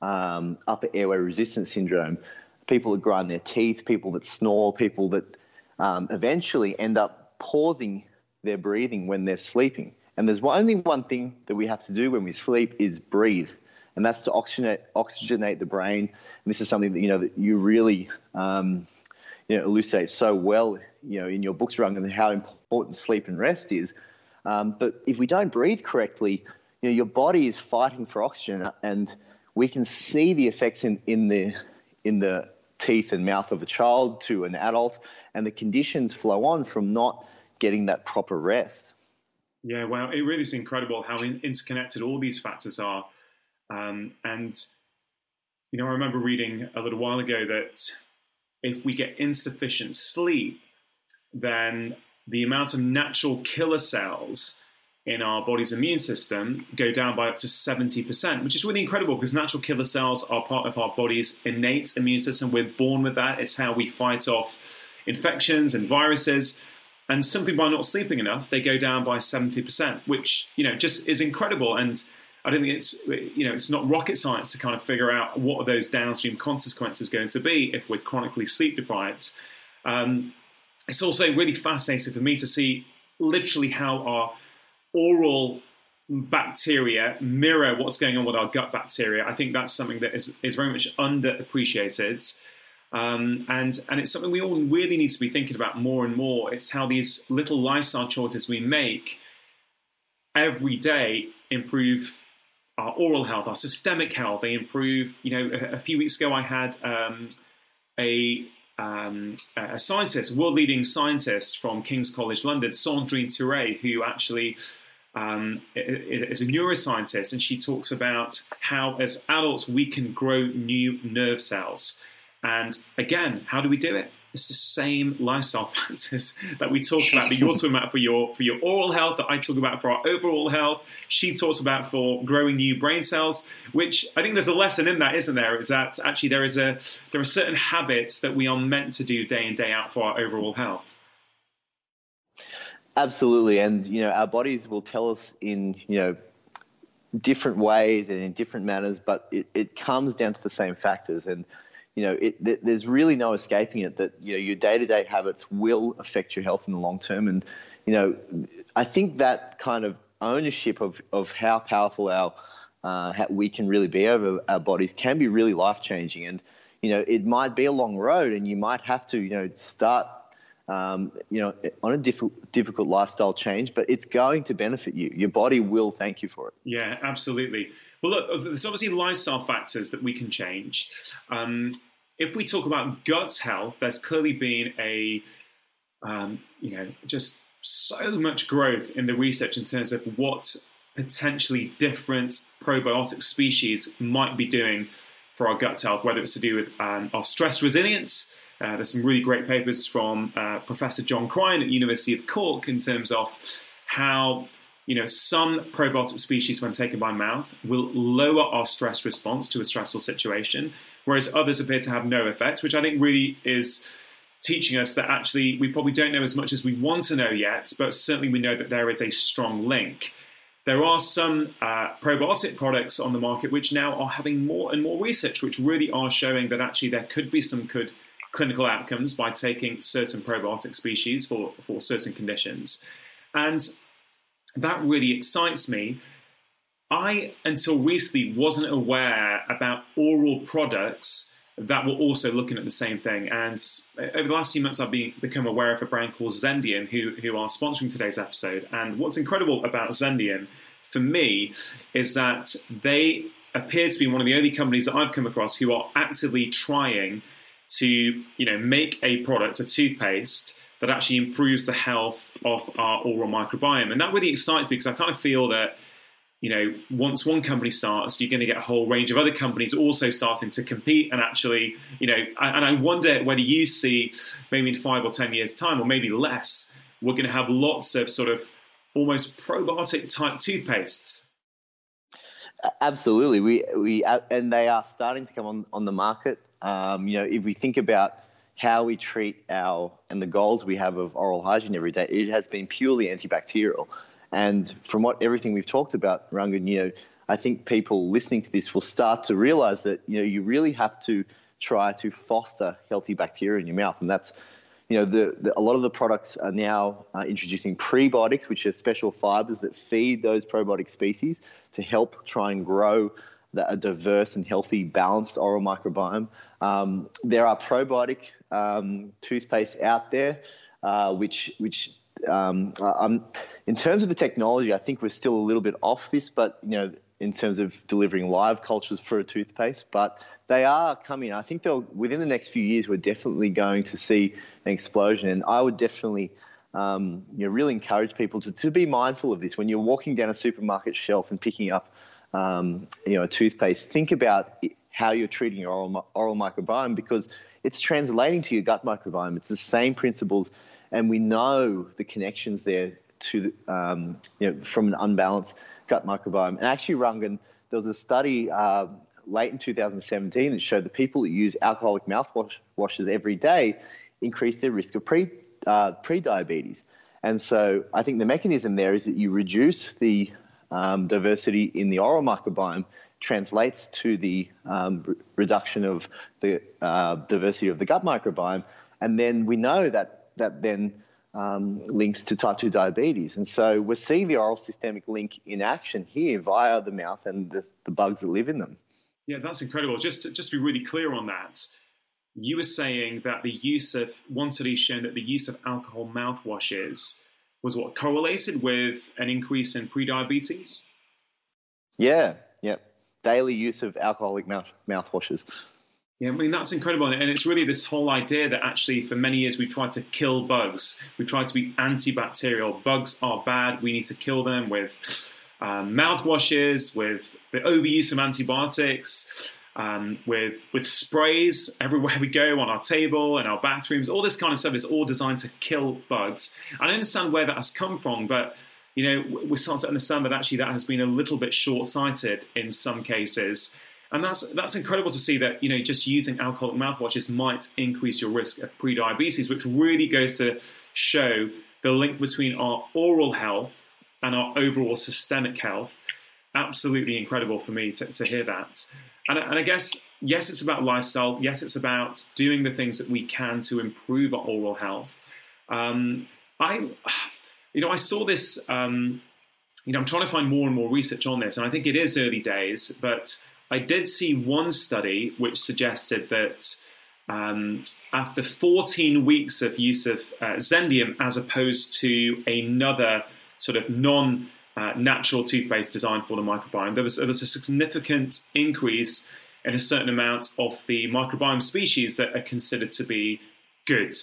um, upper airway resistance syndrome, people that grind their teeth, people that snore, people that um, eventually end up pausing their breathing when they're sleeping. And there's only one thing that we have to do when we sleep is breathe, and that's to oxygenate, oxygenate the brain. And this is something that you know that you really um, you know elucidate so well, you know, in your books, Rung, and how important sleep and rest is. Um, but if we don't breathe correctly, you know, your body is fighting for oxygen, and we can see the effects in, in the in the teeth and mouth of a child to an adult, and the conditions flow on from not getting that proper rest. Yeah, well, it really is incredible how interconnected all these factors are. Um, and, you know, I remember reading a little while ago that if we get insufficient sleep, then the amount of natural killer cells in our body's immune system go down by up to 70%, which is really incredible because natural killer cells are part of our body's innate immune system. We're born with that. It's how we fight off infections and viruses. And simply by not sleeping enough, they go down by 70%, which, you know, just is incredible. And I don't think it's, you know, it's not rocket science to kind of figure out what are those downstream consequences going to be if we're chronically sleep deprived. Um, it's also really fascinating for me to see literally how our oral bacteria mirror what's going on with our gut bacteria. I think that's something that is, is very much underappreciated. Um, and and it's something we all really need to be thinking about more and more. It's how these little lifestyle choices we make every day improve our oral health, our systemic health. They improve. You know, a, a few weeks ago I had um, a um, a scientist, world leading scientist from King's College London, Sandrine Thuret, who actually um, is a neuroscientist, and she talks about how, as adults, we can grow new nerve cells. And again, how do we do it? It's the same lifestyle (laughs) factors that we talk about that you're talking about for your for your oral health, that I talk about for our overall health. She talks about for growing new brain cells, which I think there's a lesson in that, isn't there? Is that actually there is a there are certain habits that we are meant to do day in day out for our overall health. Absolutely, and you know our bodies will tell us in you know different ways and in different manners, but it, it comes down to the same factors. And you know, it, th- there's really no escaping it that you know your day-to-day habits will affect your health in the long term. And you know, I think that kind of ownership of of how powerful our uh, how we can really be over our bodies can be really life-changing. And you know, it might be a long road, and you might have to you know start um, you know, on a diff- difficult lifestyle change, but it's going to benefit you. Your body will thank you for it. Yeah, absolutely. Well, look, there's obviously lifestyle factors that we can change. Um, if we talk about gut health, there's clearly been a, um, you know, just so much growth in the research in terms of what potentially different probiotic species might be doing for our gut health, whether it's to do with um, our stress resilience. Uh, there's some really great papers from uh, Professor John Cryan at University of Cork in terms of how you know some probiotic species, when taken by mouth, will lower our stress response to a stressful situation, whereas others appear to have no effects, which I think really is teaching us that actually we probably don't know as much as we want to know yet, but certainly we know that there is a strong link. There are some uh, probiotic products on the market which now are having more and more research, which really are showing that actually there could be some good clinical outcomes by taking certain probiotic species for, for certain conditions. And that really excites me I, until recently, wasn't aware about oral products that were also looking at the same thing. And over the last few months, I've been, become aware of a brand called Zendium, who, who are sponsoring today's episode. And what's incredible about Zendium for me, is that they appear to be one of the only companies that I've come across who are actively trying to, you know, make a product, a toothpaste, that actually improves the health of our oral microbiome. And that really excites me because I kind of feel that you know, once one company starts, you're going to get a whole range of other companies also starting to compete and actually, you know, and I wonder whether you see maybe in five or 10 years' time, or maybe less, we're going to have lots of sort of almost probiotic type toothpastes. Absolutely. We, we, and they are starting to come on, on the market. Um, you know, if we think about how we treat our, and the goals we have of oral hygiene every day, it has been purely antibacterial. And from what everything we've talked about, Rangan, you know, I think people listening to this will start to realize that you know you really have to try to foster healthy bacteria in your mouth, and that's you know the, the a lot of the products are now uh, introducing prebiotics, which are special fibers that feed those probiotic species to help try and grow a diverse and healthy, balanced oral microbiome. Um, there are probiotic um, toothpaste out there, uh, which which um, in terms of the technology, I think we're still a little bit off this, but you know, in terms of delivering live cultures for a toothpaste, but they are coming. I think they'll within the next few years, we're definitely going to see an explosion, and I would definitely. Um, you know, really encourage people to, to be mindful of this when you're walking down a supermarket shelf and picking up, um, you know, a toothpaste. Think about how you're treating your oral, oral microbiome because it's translating to your gut microbiome. It's the same principles and we know the connections there to um, you know from an unbalanced gut microbiome. And actually, Rangan, there was a study uh, late in 2017 that showed the people that use alcoholic mouthwash washes every day increase their risk of pre uh, pre-diabetes. And so I think the mechanism there is that you reduce the um, diversity in the oral microbiome translates to the um, re- reduction of the uh, diversity of the gut microbiome. And then we know that that then um, links to type 2 diabetes. And so we're seeing the oral systemic link in action here via the mouth and the, the bugs that live in them. Yeah, that's incredible. Just to, just to be really clear on that, you were saying that the use of one study shown that the use of alcohol mouthwashes was what correlated with an increase in prediabetes. Yeah, yeah, daily use of alcoholic mouth mouthwashes. Yeah, I mean that's incredible, and it's really this whole idea that actually for many years we tried to kill bugs. We tried to be antibacterial. Bugs are bad. We need to kill them with um, mouthwashes, with the overuse of antibiotics, um, with with sprays everywhere we go on our table and our bathrooms. All this kind of stuff is all designed to kill bugs. I understand where that has come from, but you know we're starting to understand that actually that has been a little bit short-sighted in some cases. And that's that's incredible to see that you know just using alcoholic mouthwashes might increase your risk of prediabetes, which really goes to show the link between our oral health and our overall systemic health. Absolutely incredible for me to, to hear that. And, and I guess yes, it's about lifestyle. Yes, it's about doing the things that we can to improve our oral health. Um, I, you know, I saw this. Um, you know, I'm trying to find more and more research on this, and I think it is early days, but I did see one study which suggested that um, after 14 weeks of use of uh, Zendium as opposed to another sort of non uh, natural toothpaste designed for the microbiome, there was, there was a significant increase in a certain amount of the microbiome species that are considered to be good.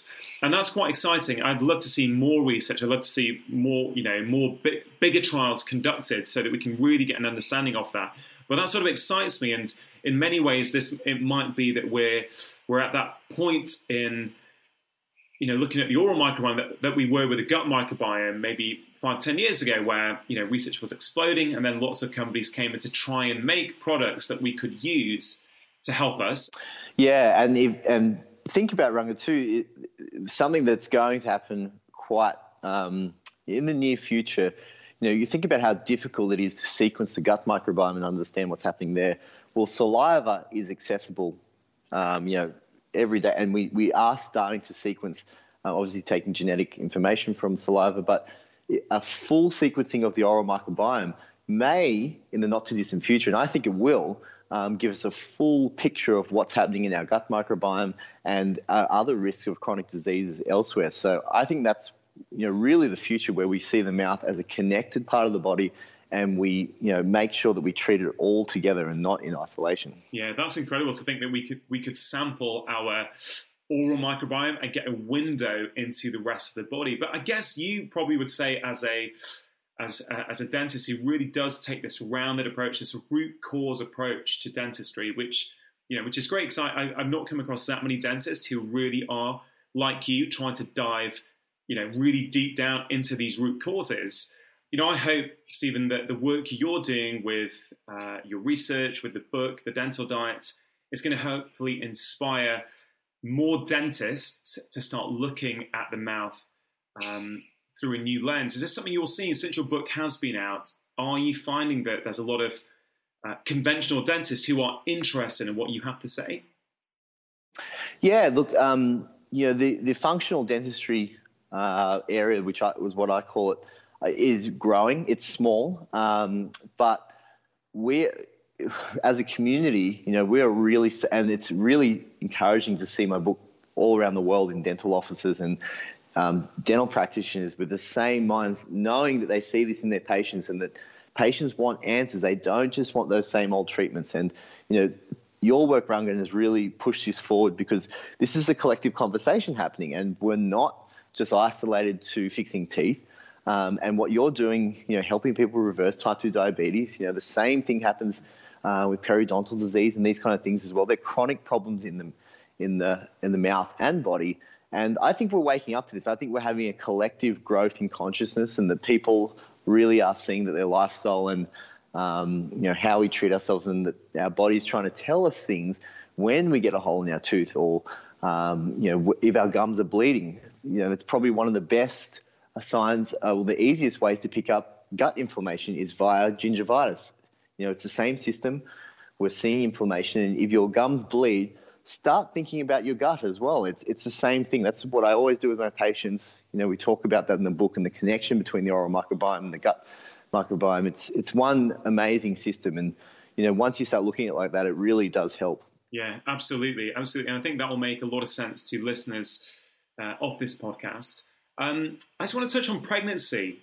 And that's quite exciting. I'd love to see more research. I'd love to see more, you know, more bigger trials conducted so that we can really get an understanding of that. But that sort of excites me, and in many ways, this it might be that we're we're at that point in you know looking at the oral microbiome that, that we were with the gut microbiome maybe five ten years ago, where you know research was exploding, and then lots of companies came in to try and make products that we could use to help us. Yeah, and if, and think about Rangan too. It, something that's going to happen quite um, in the near future you know, you think about how difficult it is to sequence the gut microbiome and understand what's happening there. Well, saliva is accessible, um, you know, every day, and we, we are starting to sequence, uh, obviously taking genetic information from saliva, but a full sequencing of the oral microbiome may, in the not too distant future, and I think it will, um, give us a full picture of what's happening in our gut microbiome and uh, other risks of chronic diseases elsewhere. So I think that's you know, really the future where we see the mouth as a connected part of the body and we you know make sure that we treat it all together and not in isolation. Yeah, that's incredible to think that we could we could sample our oral microbiome and get a window into the rest of the body. But I guess you probably would say as a as a, as a dentist who really does take this rounded approach, this root cause approach to dentistry, which you know, which is great because I, I've not come across that many dentists who really are like you, trying to dive you know, really deep down into these root causes. You know, I hope, Steven, that the work you're doing with uh, your research, with the book, the dental diet, is going to hopefully inspire more dentists to start looking at the mouth um, through a new lens. Is this something you're seeing since your book has been out? Are you finding that there's a lot of uh, conventional dentists who are interested in what you have to say? Yeah, look, um, you know, the, the functional dentistry uh, area, which I, was what I call it, uh, growing. It's small, um, but we, as a community, you know, we are really, and it's really encouraging to see my book all around the world in dental offices and um, dental practitioners with the same minds, knowing that they see this in their patients and that patients want answers. They don't just want those same old treatments. And you know, your work, Rangan, has really pushed this forward because this is a collective conversation happening, and we're not just isolated to fixing teeth. Um, and what you're doing, you know, helping people reverse type 2 diabetes, you know, the same thing happens uh, with periodontal disease and these kind of things as well. They're chronic problems in them, in the, in the mouth and body. And I think we're waking up to this. I think we're having a collective growth in consciousness and that people really are seeing that their lifestyle and, um, you know, how we treat ourselves and that our body's trying to tell us things when we get a hole in our tooth or, um, you know, if our gums are bleeding, you know, that's probably one of the best signs, uh, well, the easiest ways to pick up gut inflammation is via gingivitis. You know, it's the same system. We're seeing inflammation, and if your gums bleed, start thinking about your gut as well. It's it's the same thing. That's what I always do with my patients. You know, we talk about that in the book and the connection between the oral microbiome and the gut microbiome. It's it's one amazing system, and you know, once you start looking at it like that, it really does help. Yeah, absolutely, absolutely, and I think that will make a lot of sense to listeners uh, of this podcast. Um, I just want to touch on pregnancy.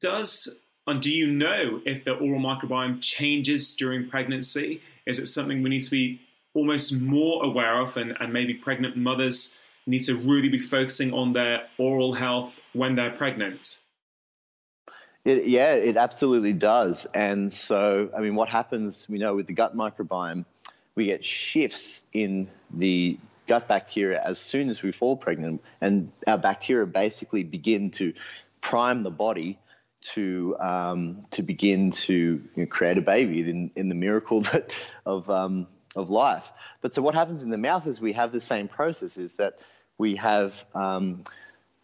Does and do you know if the oral microbiome changes during pregnancy? Is it something we need to be almost more aware of, and, and maybe pregnant mothers need to really be focusing on their oral health when they're pregnant? It, yeah, it absolutely does. And so, I mean, what happens, we know, with the gut microbiome, we get shifts in the gut bacteria as soon as we fall pregnant, and our bacteria basically begin to prime the body to um, to begin to you know, create a baby in, in the miracle (laughs) that, of um, of life. But so what happens in the mouth is we have the same process. Is that we have um,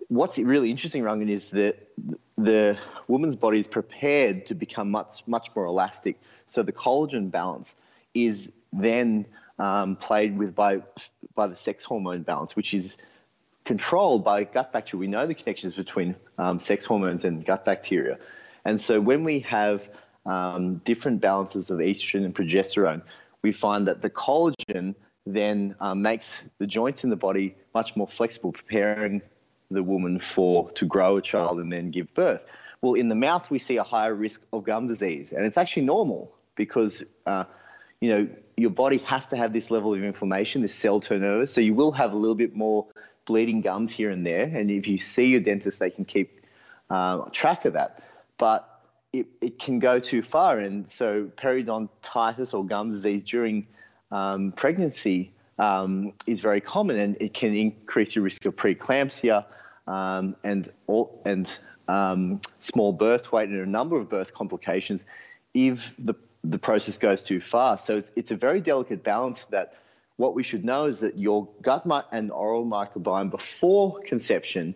what's really interesting, Rangan, is that the woman's body is prepared to become much much more elastic. So the collagen balance is then um, played with by by the sex hormone balance, which is controlled by gut bacteria. We know the connections between um, sex hormones and gut bacteria. And so when we have um, different balances of estrogen and progesterone, we find that the collagen then um, makes the joints in the body much more flexible, preparing the woman for to grow a child and then give birth. Well, in the mouth, we see a higher risk of gum disease, and it's actually normal because uh, you know your body has to have this level of inflammation, this cell turnover. So you will have a little bit more bleeding gums here and there. And if you see your dentist, they can keep uh, track of that. But it, it can go too far. And so periodontitis or gum disease during um, pregnancy um, is very common and it can increase your risk of preeclampsia um, and, all, and um, small birth weight and a number of birth complications if the, the process goes too far. So it's, it's a very delicate balance that – what we should know is that your gut and oral microbiome before conception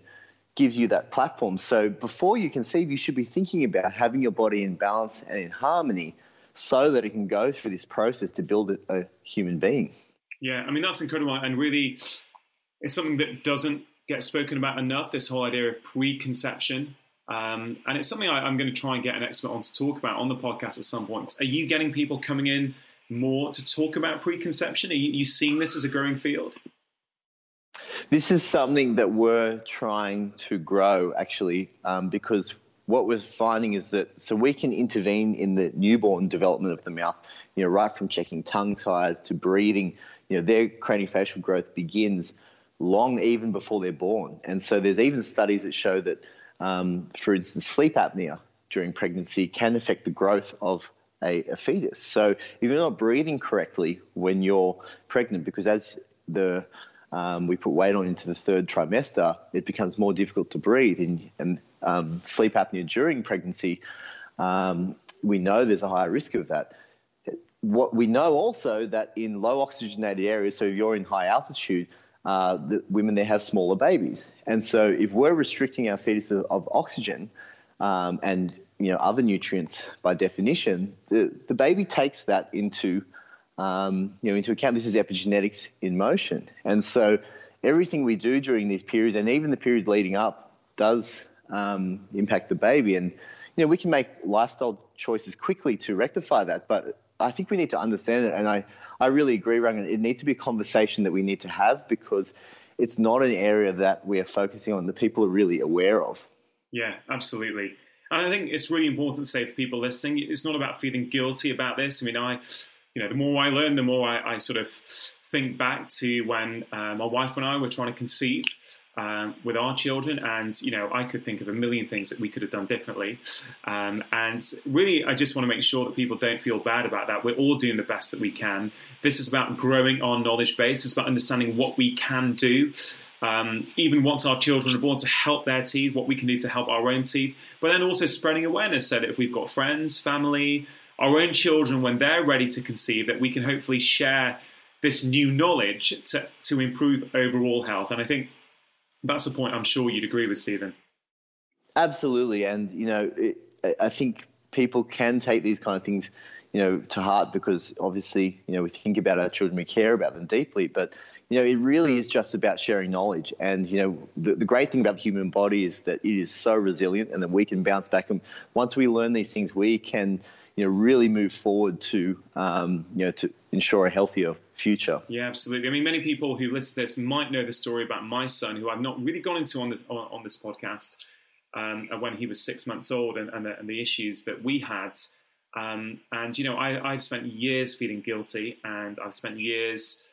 gives you that platform. So before you conceive, you should be thinking about having your body in balance and in harmony so that it can go through this process to build a, human being. Yeah, I mean, that's incredible. And really, it's something that doesn't get spoken about enough this whole idea of preconception. Um, and it's something I, am going to try and get an expert on to talk about on the podcast at some point. Are you getting people coming in more to talk about preconception? Are you, you seeing this as a growing field? This is something that we're trying to grow actually, um, because what we're finding is that so we can intervene in the newborn development of the mouth, you know, right from checking tongue ties to breathing. You know, their craniofacial growth begins long even before they're born, and so there's even studies that show that, um, for instance, sleep apnea during pregnancy can affect the growth of a, a fetus. So if you're not breathing correctly when you're pregnant, because as the um, we put weight on into the third trimester, it becomes more difficult to breathe. And, and um, sleep apnea during pregnancy, um, we know there's a higher risk of that. What we know also that in low oxygenated areas, so if you're in high altitude, uh, the women there have smaller babies. And so if we're restricting our fetus of, of oxygen um, and you know other nutrients by definition, the, the baby takes that into um, you know into account. This is epigenetics in motion, and so everything we do during these periods, and even the periods leading up, does um, impact the baby. And you know we can make lifestyle choices quickly to rectify that, but I think we need to understand it. And I I really agree, Rangan. It needs to be a conversation that we need to have because it's not an area that we are focusing on that people are really aware of. Yeah, absolutely. And I think it's really important to say for people listening, it's not about feeling guilty about this. I mean, I, you know, the more I learn, the more I, I sort of think back to when uh, my wife and I were trying to conceive. Um, with our children, and you know, I could think of a million things that we could have done differently. Um, and really, I just want to make sure that people don't feel bad about that. We're all doing the best that we can. This is about growing our knowledge base. It's about understanding what we can do um, even once our children are born, to help their teeth, what we can do to help our own teeth, but then also spreading awareness so that if we've got friends, family, our own children, when they're ready to conceive, that we can hopefully share this new knowledge to, to improve overall health. And I think that's a point I'm sure you'd agree with, Steven. Absolutely. And, you know, it, I think people can take these kind of things you know, to heart because obviously, you know, we think about our children, we care about them deeply, but you know, it really is just about sharing knowledge. And you know, the, the great thing about the human body is that it is so resilient, and that we can bounce back. And once we learn these things, we can, you know, really move forward to, um, you know, to ensure a healthier future. Yeah, absolutely. I mean, many people who listen to this might know the story about my son, who I've not really gone into on this on, on this podcast, um, when he was six months old, and, and, the, and the issues that we had. Um, and you know, I, I've spent years feeling guilty, and I've spent years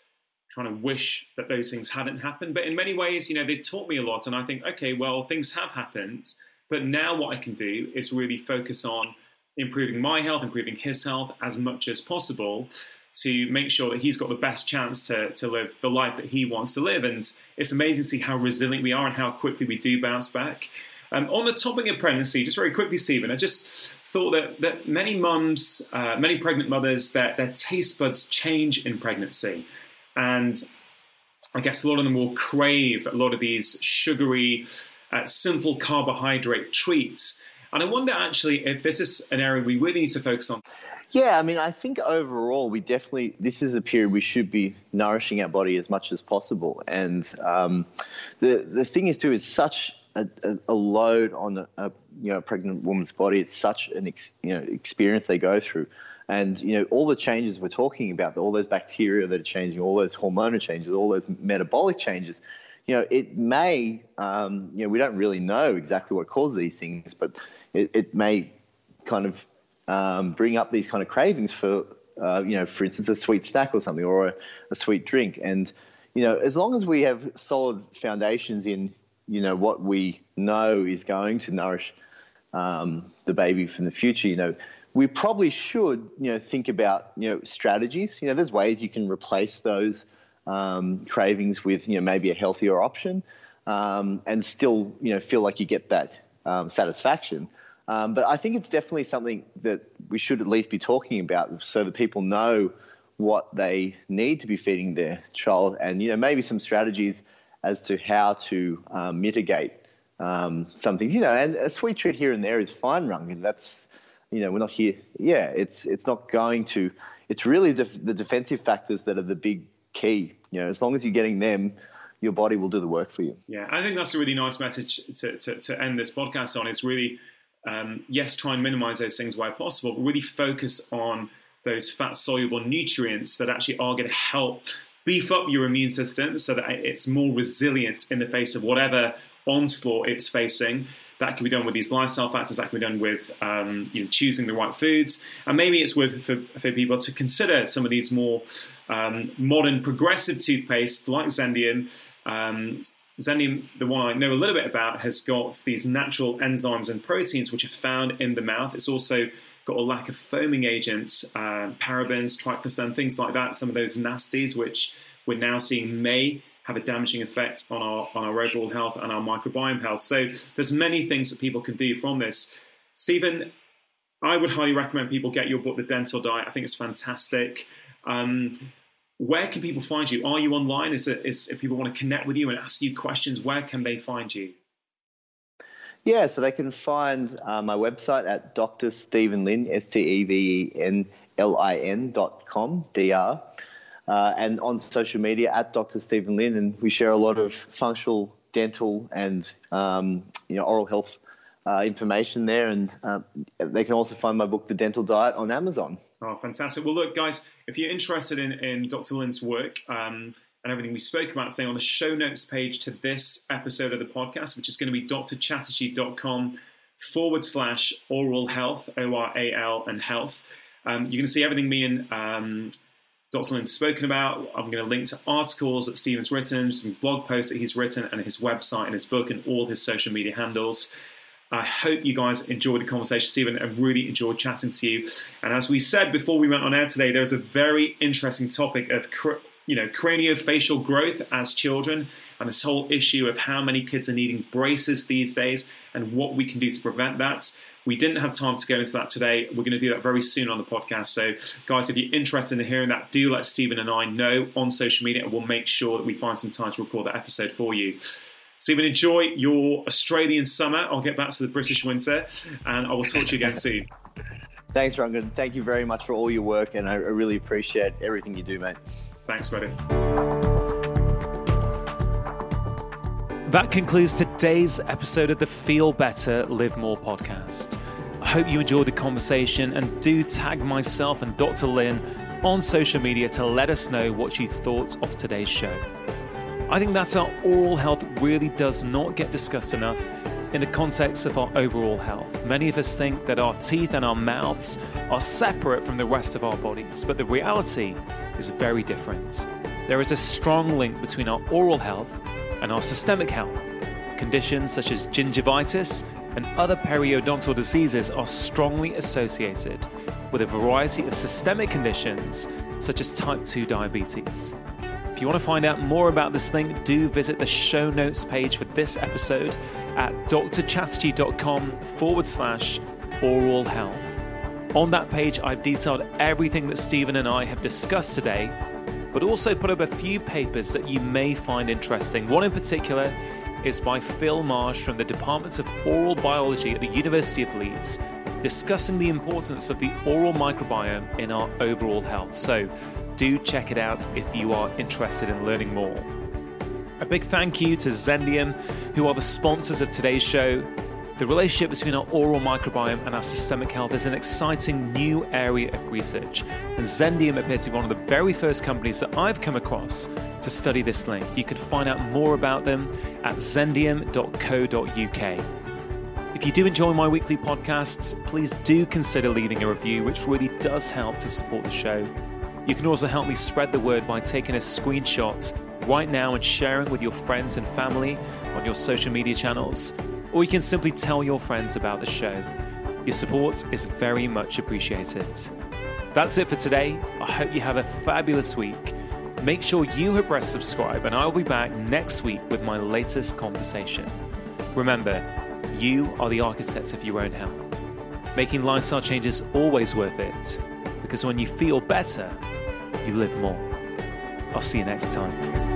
trying to wish that those things hadn't happened. But in many ways, you know, they taught me a lot, and I think, okay, well, things have happened, but now what I can do is really focus on improving my health, improving his health as much as possible to make sure that he's got the best chance to, to live the life that he wants to live. And it's amazing to see how resilient we are and how quickly we do bounce back. Um, on the topic of pregnancy, just very quickly, Steven, I just thought that, that many mums, uh, many pregnant mothers, that their taste buds change in pregnancy. And I guess a lot of them will crave a lot of these sugary, uh, simple carbohydrate treats. And I wonder actually if this is an area we really need to focus on. Yeah, I mean, I think overall, we definitely, this is a period we should be nourishing our body as much as possible. And um, the, the thing is, too, is such a, a, load on a, a, you know, a pregnant woman's body. It's such an ex, you know, experience they go through. And you know all the changes we're talking about, all those bacteria that are changing, all those hormonal changes, all those metabolic changes. You know, it may, um, you know, we don't really know exactly what causes these things, but it, it may kind of um, bring up these kind of cravings for, uh, you know, for instance, a sweet snack or something, or a, a sweet drink. And you know, as long as we have solid foundations in, you know, what we know is going to nourish um, the baby from the future, you know, we probably should, you know, think about, you know, strategies. You know, there's ways you can replace those um, cravings with, you know, maybe a healthier option, um, and still, you know, feel like you get that um, satisfaction. Um, but I think it's definitely something that we should at least be talking about, so that people know what they need to be feeding their child, and you know, maybe some strategies as to how to um, mitigate um, some things. You know, and a sweet treat here and there is fine, Rung. That's you know, we're not here. Yeah, it's it's not going to. It's really the, the defensive factors that are the big key. You know, as long as you're getting them, your body will do the work for you. Yeah, I think that's a really nice message to, to, to end this podcast on. Is really, um, yes, try and minimize those things where possible, but really focus on those fat soluble nutrients that actually are going to help beef up your immune system so that it's more resilient in the face of whatever onslaught it's facing. That can be done with these lifestyle factors. That can be done with um, you know, choosing the right foods, and maybe it's worth for, for people to consider some of these more um, modern progressive toothpaste like Zendium. Um, Zendium, the one I know a little bit about, has got these natural enzymes and proteins which are found in the mouth. It's also got a lack of foaming agents, uh, parabens, triclosan, things like that. Some of those nasties which we're now seeing may have a damaging effect on our on our overall health and our microbiome health. So there's many things that people can do from this. Steven, I would highly recommend people get your book, The Dental Diet. I think it's fantastic. Um, where can people find you? Are you online? Is it is if people want to connect with you and ask you questions, where can they find you? Yeah, so they can find uh, my website at Dr. Steven Lin, S T E V E N L I N dot com, DR uh, and on social media at Dr. Steven Lin, and we share a lot of functional dental and um, you know oral health uh, information there, and uh, they can also find my book, The Dental Diet, on Amazon. Oh, fantastic! Well, look, guys, if you're interested in, in Dr. Lin's work. Um, and everything we spoke about, stay on the show notes page to this episode of the podcast, which is going to be drchatterjee.com forward slash oral health, O R A L and health. Um, you can see everything me and um, Dr. Lin's spoken about. I'm going to link to articles that Steven's written, some blog posts that he's written, and his website and his book and all his social media handles. I hope you guys enjoyed the conversation, Steven. and really enjoyed chatting to you. And as we said before we went on air today, there's a very interesting topic of you know craniofacial growth as children, and this whole issue of how many kids are needing braces these days, and what we can do to prevent that. We didn't have time to go into that today. We're going to do that very soon on the podcast. So, guys, if you're interested in hearing that, do let Steven and I know on social media, and we'll make sure that we find some time to record that episode for you. Steven, enjoy your Australian summer. I'll get back to the British winter, and I will talk to you again soon. (laughs) Thanks, Rangan. Thank you very much for all your work, and I really appreciate everything you do, mate. Thanks, buddy. That concludes today's episode of the Feel Better, Live More podcast. I hope you enjoyed the conversation and do tag myself and Dr. Lin on social media to let us know what you thought of today's show. I think that our oral health really does not get discussed enough in the context of our overall health. Many of us think that our teeth and our mouths are separate from the rest of our bodies, but the reality is very different. There is a strong link between our oral health and our systemic health. Conditions such as gingivitis and other periodontal diseases are strongly associated with a variety of systemic conditions such as type 2 diabetes. If you want to find out more about this link, do visit the show notes page for this episode at drchatterjee.com forward slash oral health. On that page, I've detailed everything that Steven and I have discussed today, but also put up a few papers that you may find interesting. One in particular is by Phil Marsh from the Departments of Oral Biology at the University of Leeds, discussing the importance of the oral microbiome in our overall health. So, do check it out if you are interested in learning more. A big thank you to Zendium, who are the sponsors of today's show. The relationship between our oral microbiome and our systemic health is an exciting new area of research, and Zendium appears to be one of the very first companies that I've come across to study this link. You can find out more about them at zendium.co.uk. If you do enjoy my weekly podcasts, please do consider leaving a review, which really does help to support the show. You can also help me spread the word by taking a screenshot right now and sharing with your friends and family on your social media channels, or you can simply tell your friends about the show. Your support is very much appreciated. That's it for today. I hope you have a fabulous week. Make sure you hit press subscribe, and I'll be back next week with my latest conversation. Remember, you are the architects of your own health. Making lifestyle changes always worth it, because when you feel better, you live more. I'll see you next time.